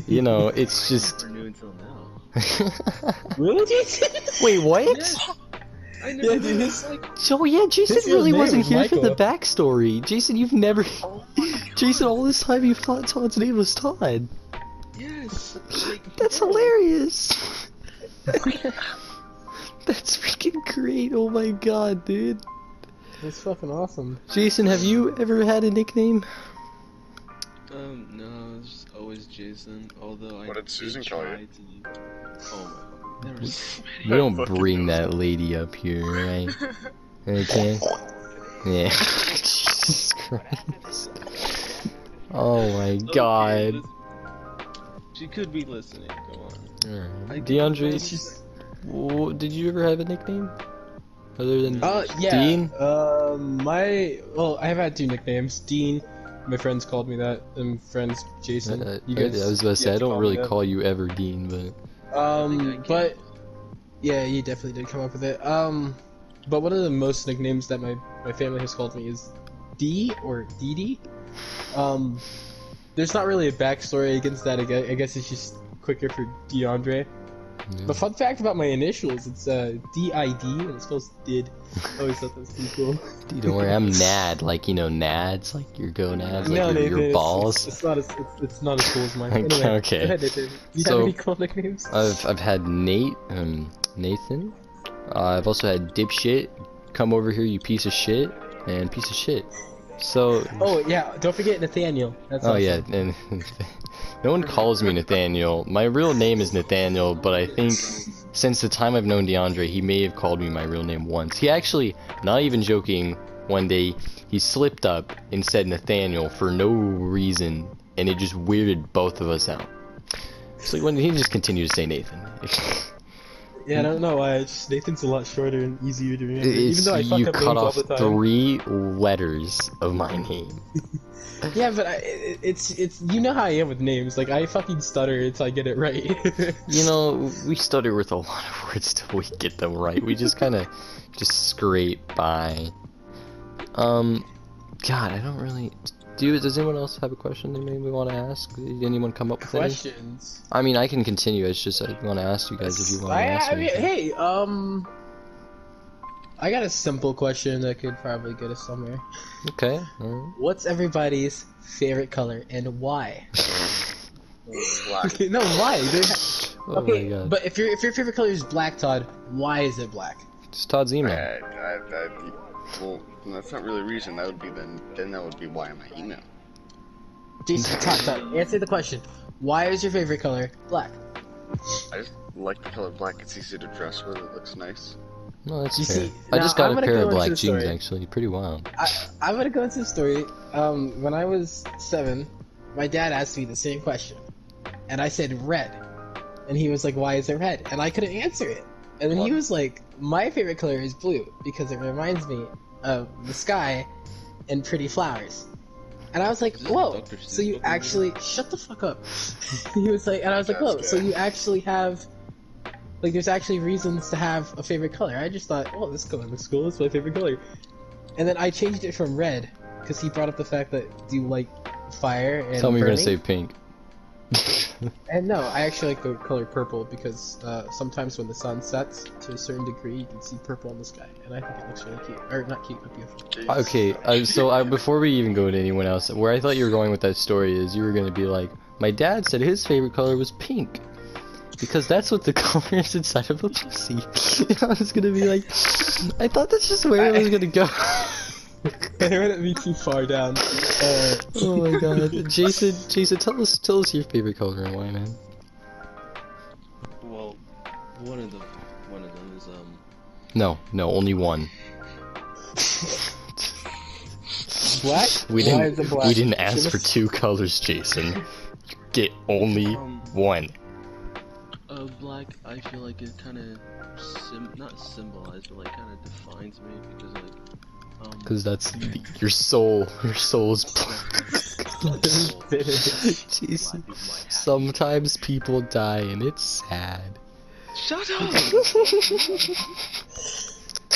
you know, it's [LAUGHS] just Never knew until now. [LAUGHS] Really, Jason? [LAUGHS] Wait, what? I [LAUGHS] Yeah, dude, his, Oh yeah, Jason really wasn't is here for the backstory. Jason, you've never Oh. [LAUGHS] Jason, all this time you thought Todd's name was Todd. Yes. Like, That's hilarious. [LAUGHS] That's freaking great. Oh my god, dude. That's fucking awesome. Jason, have you ever had a nickname? Um, no, it's just always Jason. Although I What did Susan did call you? To... Oh my god. There was so many. We don't bring knows. that lady up here, right? Okay. Yeah. [LAUGHS] Jesus Christ. Oh my Okay, god. listen. She could be listening. Come on. Alright. DeAndre, It's just, w- did you ever have a nickname? Other than uh, yeah. Dean? Um, my well, I've had two nicknames. Dean, my friends called me that, and friends Jason. Uh, you I, I guys was about to say, I don't really call you ever Dean, but I think I Um, but yeah, you definitely did come up with it. Um, but one of the most nicknames that my my family has called me is D or Dee Dee. Um, there's not really a backstory against that. I guess, I guess it's just quicker for DeAndre. Yeah. But fun fact about my initials, it's uh D I D and it spells did. I [LAUGHS] always thought that was pretty cool. Dude, don't worry, I'm [LAUGHS] Nad, like you know Nads, like your gonads, like no, your, Nathan, your it's- balls. It's, it's not as it's, it's not as cool as mine. Okay, [LAUGHS] Anyway, okay. Ahead, Do you So- have any cool nicknames? I've I've had Nate, um, Nathan. Uh, I've also had dipshit. Come over here, you piece of shit, and piece of shit. So, Oh yeah, don't forget Nathaniel. That's oh awesome. yeah, and no one calls me Nathaniel. My real name is Nathaniel, but I think since the time I've known DeAndre, he may have called me my real name once. He actually, not even joking, one day he slipped up and said Nathaniel for no reason, and it just weirded both of us out. So he just continued to say Nathan. [LAUGHS] Yeah, I don't know why. It's just Nathan's a lot shorter and easier to remember. Even though I fuck you up cut names all off the time. three letters of my name. [LAUGHS] Yeah, but I, it- it's it's you know how I am with names. Like I fucking stutter until I get it right. [LAUGHS] You know, we stutter with a lot of words [LAUGHS] till we get them right. We just kind of just scrape by. Um, God, I don't really. Do does anyone else have a question they maybe want to ask? Did anyone come up with any? questions. I mean, I can continue. It's just I want to ask you guys if you want to I, ask I mean, anything. hey, um, I got a simple question that could probably get us somewhere. Okay. alright. What's everybody's favorite color and why? Black. [LAUGHS] [LAUGHS] Okay, no, why? They ha- Oh okay, my God. but if your if your favorite color is black, Todd, why is it black? It's Todd's email. I, I, I, well, that's not really a reason. That would be then. Then that would be why my email. Jason, Todd, Todd, answer the question. Why is your favorite color black? I just like the color black. It's easy to dress with. It looks nice. No, that's You fair. see, I just got I'm a pair go of black jeans story. actually. Pretty wild. I, I'm gonna go into the story. Um, when I was seven, my dad asked me the same question, and I said red, and he was like, "Why is it red?" And I couldn't answer it. And then he was like, "My favorite color is blue because it reminds me of the sky and pretty flowers." And I was like, "Whoa!" Dr. So you actually shut the fuck up. [LAUGHS] he was like, and I was like, "Whoa!" So you actually have. Like, there's actually reasons to have a favorite color. I just thought, oh, this color looks cool. It's my favorite color. And then I changed it from red because he brought up the fact that do you like fire and Tell me you're gonna burning? say pink. [LAUGHS] [LAUGHS] And no, I actually like the color purple because uh, sometimes when the sun sets to a certain degree, you can see purple in the sky, and I think it looks really cute. Or not cute, but beautiful. Okay, uh, so I, before we even go to anyone else, where I thought you were going with that story is you were gonna be like, my dad said his favorite color was pink. Because that's what the [LAUGHS] color is inside of a pussy. [LAUGHS] I was gonna be like, I thought that's just where it was gonna go. I wouldn't be too far down. Uh, oh my [LAUGHS] god, Jason, Jason, tell us, tell us your favorite color and why, man. Well, one of them, one of them is um. No, no, only one. black? We Why didn't, is it black? we didn't ask for two colors, Jason. You get only Um, one. uh, black. I feel like it kind of sim not symbolized, but like kind of defines me because like. Cause that's your soul. Your soul's black. [LAUGHS] Jason. Sometimes people die and it's sad. Shut up! [LAUGHS]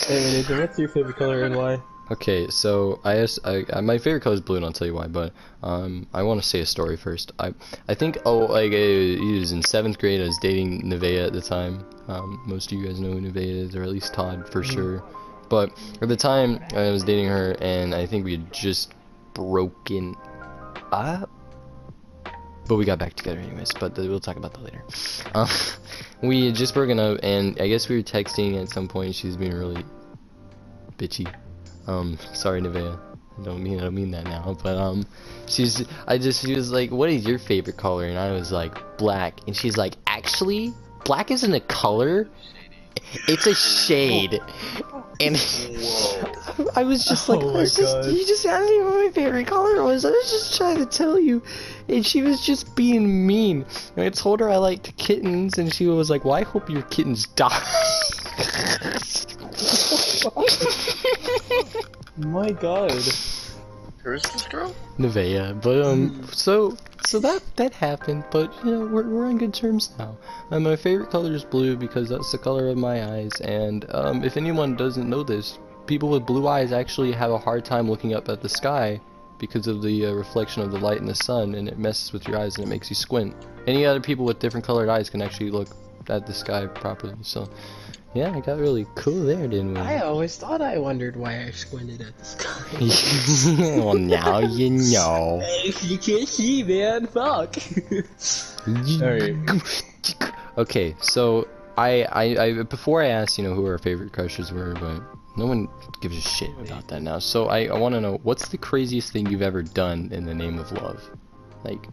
Hey, Nathan, what's your favorite color and why? Okay, so I, asked, I, I my favorite color is blue, and I'll tell you why. But um, I want to say a story first. I I think oh like uh, he was in seventh grade. I was dating Nevaeh at the time. Um, most of you guys know who Nevaeh is, or at least Todd for sure. But at the time, I was dating her, and I think we had just broken up. But we got back together anyways. But we'll talk about that later. [LAUGHS] Um, we had just broken up, and I guess we were texting at some point. She was being really bitchy. Um, sorry, Nevaeh. I don't mean I don't mean that now, but um, she's I just she was like, "What is your favorite color?" And I was like, "Black." And she's like, "Actually, black isn't a color; it's a [LAUGHS] shade." And [LAUGHS] I was just like, Oh I was just, "You just asked me what my favorite color was." I was just trying to tell you, and she was just being mean. And I told her I liked kittens, and she was like, "Well, I hope your kittens die." [LAUGHS] My god. Who is this girl? Nevaeh, but um, so so that that happened, but you know we're we're on good terms now. And my favorite color is blue because that's the color of my eyes. And um, if anyone doesn't know this, people with blue eyes actually have a hard time looking up at the sky because of the uh, reflection of the light in the sun, and it messes with your eyes and it makes you squint. Any other people with different colored eyes can actually look at the sky properly. So, yeah, I got really cool there, didn't we? I always thought I wondered why I squinted at the sky. [LAUGHS] well, now you know. [LAUGHS] You can't see, man. Fuck. Alright. [LAUGHS] Okay, so I, I, I before I asked, you know, who our favorite crushes were, but no one gives a shit about that now. So I, I want to know what's the craziest thing you've ever done in the name of love, like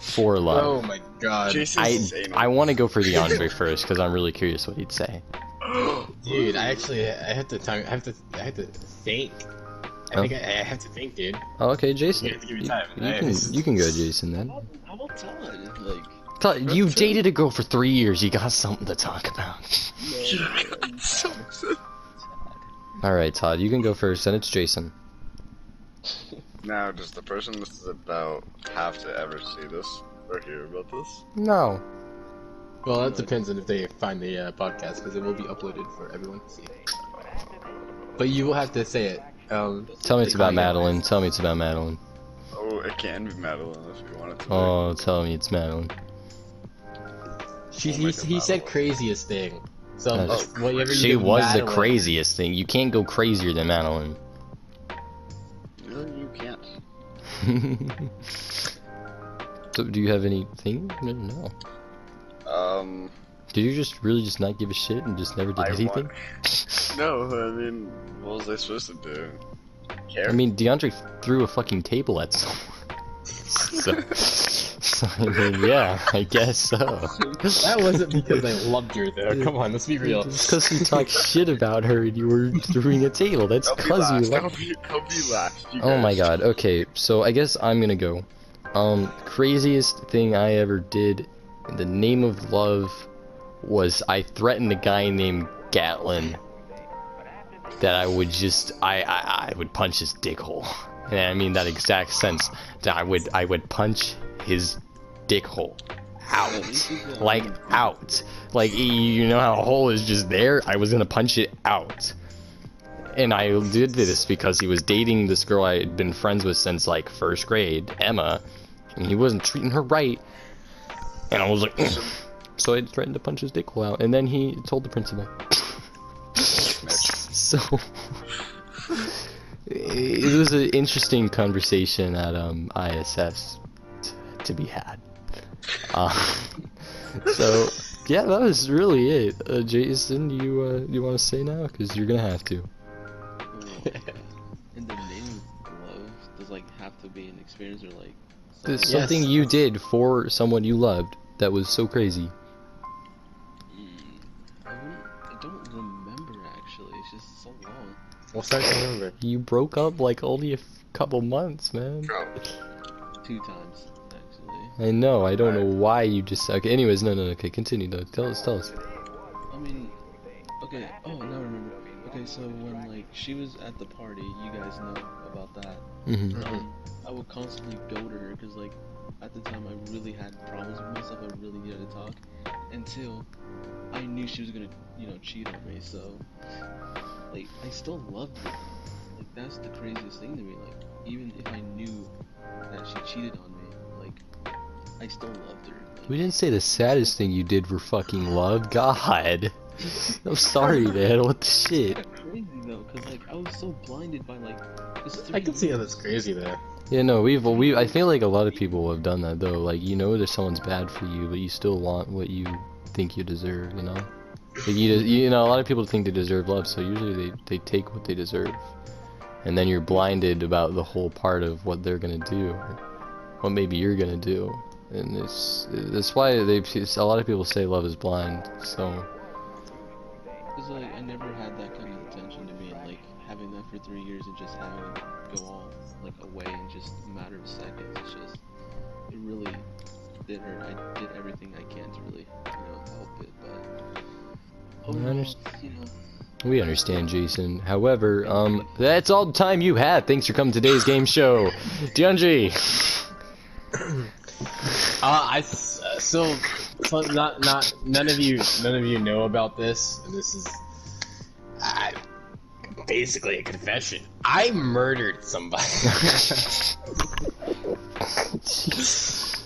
for Oh my god. Jason's I. I want to go for the [LAUGHS] Andre first because I'm really curious what he'd say. [GASPS] Dude, I actually I have to time I have to I have to think. I Oh. think I, I have to think, dude. Oh, okay, Jason, You have to give me you, you can is- you can go, Jason. Then about, how about Todd? Like, Todd, you dated a girl for three years. You got something to talk about. [LAUGHS] Yeah, [LAUGHS] All right, Todd, you can go first, and it's Jason. Now, does the person this is about have to ever see this or hear about this? No. Well, that depends on if they find the uh, podcast, because it will be uploaded for everyone to see. But you will have to say it. Um, Tell me it's about call you out. Madeline. Tell me it's about Madeline. Oh, it can be Madeline if you want it to. be. Oh, tell me it's Madeline. She, We'll he, make it he said craziest thing. So That's- whatever you She give was the craziest thing. You can't go crazier than Madeline. [LAUGHS] so, do you have anything? No. Um, Did you just really just not give a shit and just never did I anything? [LAUGHS] no, I mean, what was I supposed to do? Care? I mean, DeAndre threw a fucking table at someone. [LAUGHS] so, so, [LAUGHS] I mean, yeah, I guess so. [LAUGHS] That wasn't because I loved her, though. Come on, let's be real. Because you talked [LAUGHS] shit about her and you were throwing a table. That's because you last. love Don't be, don't be last. You Oh my god, okay, so I guess I'm gonna go. Um, craziest thing I ever did in the name of love was I threatened a guy named Gatlin that I would just I I, I would punch his dick hole. And I mean that exact sense that I would I would punch his dick hole out. [LAUGHS] Like out. Like you know how a hole is just there? I was gonna punch it out. And I did this because he was dating this girl I had been friends with since like first grade, Emma, and he wasn't treating her right. And I was like, so [CLEARS THROAT] I threatened to punch his dick hole out, and then he told the principal. [LAUGHS] so it was an interesting conversation at um, ISS t- to be had. Uh, [LAUGHS] so yeah, that was really it. Uh, Jason, do you uh, you want to say now? Because you're gonna have to. In the name of love, does like have to be an experience or like There's something- something you did for someone you loved that was so crazy. Mm, I, I don't remember actually. It's just so long. We'll start remember. You broke up like only a f- couple months, man. Two times actually. I know. I don't know why you just. Okay. Anyways, no, no. Okay, continue though. Tell us. Tell us. I mean, okay. Oh, now I remember. Okay, so when like she was at the party, you guys know about that. hmm Um, I would constantly go to her because like at the time I really had problems with myself. I really needed to talk until I knew she was gonna, you know, cheat on me. So like I still loved her. Like that's the craziest thing to me. Like even if I knew that she cheated on me, I still loved her. We didn't say the saddest thing you did for fucking love. God. [LAUGHS] I'm sorry, [LAUGHS] man. What the shit? it's crazy though, cause like I was so blinded by like. This I can see how that's crazy, there. Yeah, no, we've we. I feel like a lot of people have done that though. Like you know that someone's bad for you, but you still want what you think you deserve. You know, like you, des- you know, a lot of people think they deserve love, so usually they they take what they deserve, and then you're blinded about the whole part of what they're gonna do, or what maybe you're gonna do, and it's that's why they a lot of people say love is blind. So Cause like I never had that kind of attention to me, and like having that for three years and just having it go all like away in just a matter of seconds. It's just it really did hurt. I did everything I can to really you know help it, but I overall, underst- you know, we understand, Jason. However, um, that's all the time you had. Thanks for coming to today's game show, [LAUGHS] DeAndre. [CLEARS THROAT] Uh, I s- uh, so, so not not none of you none of you know about this, and this is I, basically a confession. I murdered somebody. [LAUGHS]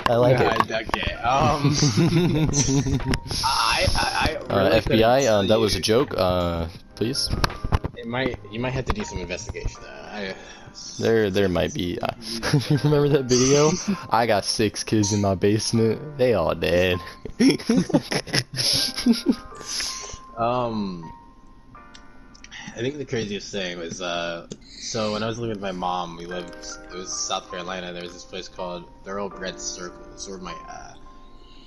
I like I- it. [LAUGHS] okay. Um, [LAUGHS] I, I, I Uh, really couldn't FBI, uh, that was a joke. Uh, please. Might you might have to do some investigation. Uh, I, There, there might be. Uh, you [LAUGHS] remember that video? I got six kids in my basement. They all dead. [LAUGHS] Um, I think the craziest thing was uh, so when I was living with my mom, we lived it was South Carolina. There was this place called Thoroughbred Circle. It's where my uh,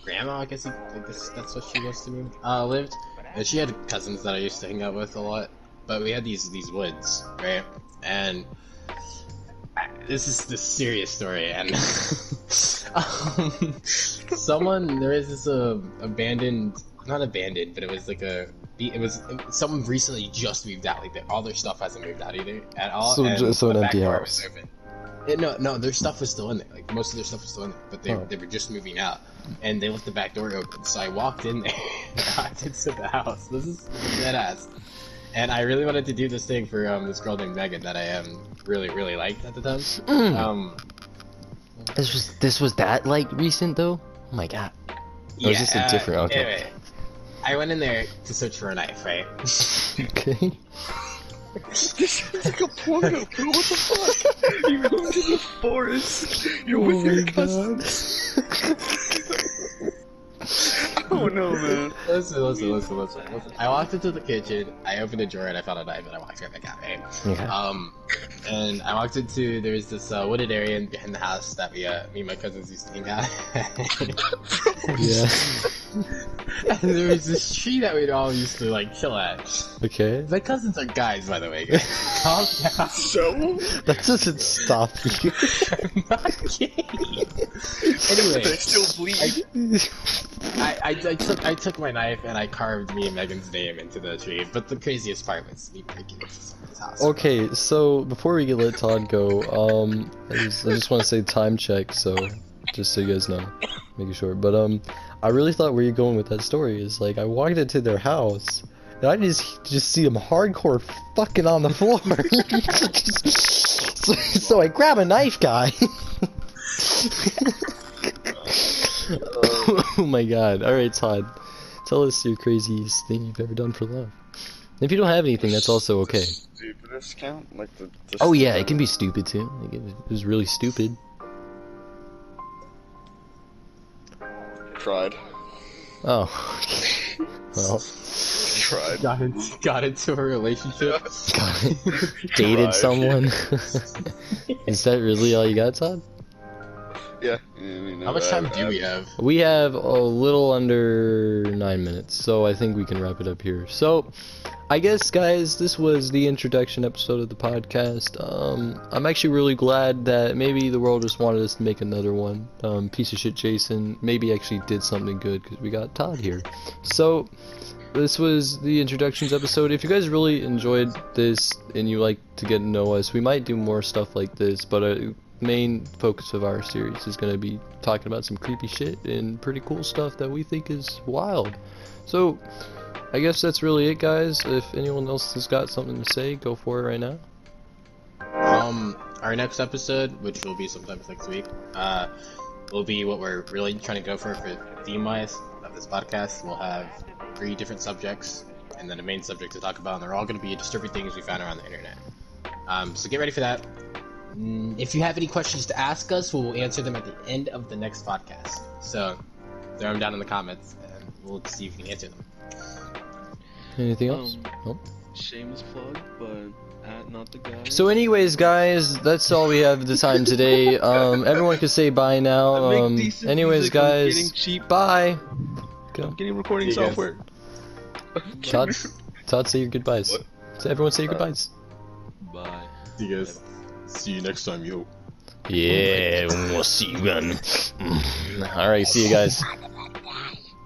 grandma, I guess, you- I guess that's what she was to me, uh, lived. And she had cousins that I used to hang out with a lot. But we had these these woods, right? And this is the serious story, and [LAUGHS] um, someone there is this uh, abandoned, not abandoned, but it was like a. It was someone recently just moved out. Like all their stuff hasn't moved out either at all. So and ju- so an empty house. open. Yeah, no, no, their stuff was still in there. Like most of their stuff was still in there, but they, Oh. they were just moving out, and they left the back door open. So I walked in there, [LAUGHS] I walked into the house. This is dead ass. And I really wanted to do this thing for um, this girl named Megan that I um, really really liked at the time. Mm. Um, This was this was that like recent though. Oh my god. Or is this a uh, different- okay. anyway, I went in there to search for a knife, right? [LAUGHS] [LAUGHS] Okay. This is like a porno, bro. What the fuck? [LAUGHS] You go into the forest. You're Oh with your cousins. Oh no, man. Listen, listen, listen, listen, listen. I walked into the kitchen, I opened a drawer, and I found a knife, and I walked right back out, right? Okay. Um, and I walked into there's this uh, wooded area behind the house that we uh, me and my cousins used to hang out. [LAUGHS] Yeah. [LAUGHS] [LAUGHS] and there was this tree that we'd all used to like chill at. Okay. My cousins are guys, by the way. Guys. [LAUGHS] Calm down. So? That doesn't stop you. [LAUGHS] I'm not gay. anyway, They still bleed. I, I, I took I took my knife and I carved me and Megan's name into the tree. But the craziest part was me breaking into someone's house. Okay, so before we let Todd go, um, I just, I just want to say time check, so just so you guys know, making sure. But um, I really thought where you're going with that story is like I walked into their house and I just just see them hardcore fucking on the [LAUGHS] floor. so, [LAUGHS] so I grab a knife, guy. [LAUGHS] oh my god! All right, Todd, tell us your craziest thing you've ever done for love. If you don't have anything, that's also okay. Stupidest count? Like the, Oh yeah, it can be stupid too. Like it, it was really stupid. Tried. Oh. okay. [LAUGHS] well, Tried. got into, got into a relationship. got [LAUGHS] it. dated someone. [LAUGHS] Is that really all you got, Todd? Yeah. I mean, How much time do we have? We have a little under nine minutes, so I think we can wrap it up here. So, I guess, guys, this was the introduction episode of the podcast. Um, I'm actually really glad that maybe the world just wanted us to make another one. Um, piece of shit Jason maybe actually did something good because we got Todd here. So, this was the introductions episode. If you guys really enjoyed this and you like to get to know us, we might do more stuff like this, but uh, main focus of our series is going to be talking about some creepy shit and pretty cool stuff that we think is wild. So, I guess that's really it, guys. If anyone else has got something to say, go for it right now. Um, our next episode, which will be sometime next week, uh, will be what we're really trying to go for for theme-wise of this podcast. We'll have three different subjects, and then a main subject to talk about, and they're all going to be disturbing things we found around the internet. Um, so get ready for that. Mm, If you have any questions to ask us, we'll answer them at the end of the next podcast. So throw them down in the comments, and we'll see if we can answer them. Anything else? Um, Nope. Shameless plug, but at not the guy. So, anyways, guys, that's all we have the time today. [LAUGHS] Um, everyone can say bye now. Um, anyways, guys, getting cheap. bye. Go. I'm getting recording See software. Todd, Todd, say your goodbyes. What? So everyone say your goodbyes. Bye. See you guys. See you next time, yo. Yeah, we'll see you again. [LAUGHS] All right, see you guys.